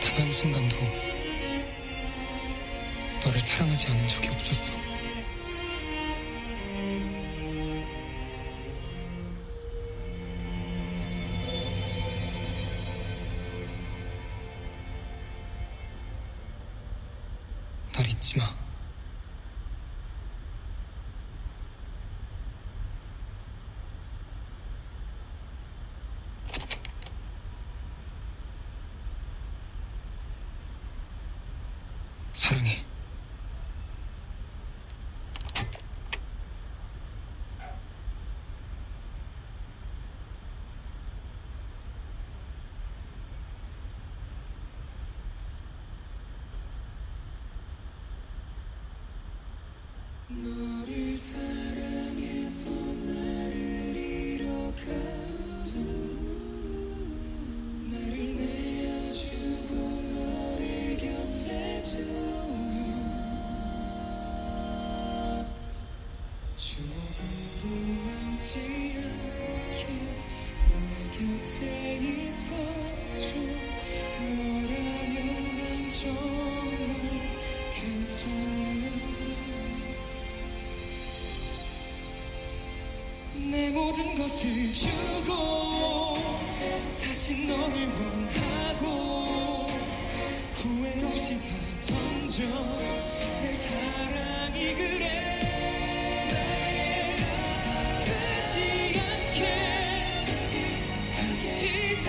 단 한 순간도 너를 사랑하지 않은 적이 없었어. 날 잊지 마. 사랑해. 너를 사랑 남지 않게 내 곁에 있어줘. 너라면 난 정말 괜찮아 내 모든 것을 주고 다시 너를 원하고 후회 없이 다 던져. 내 사랑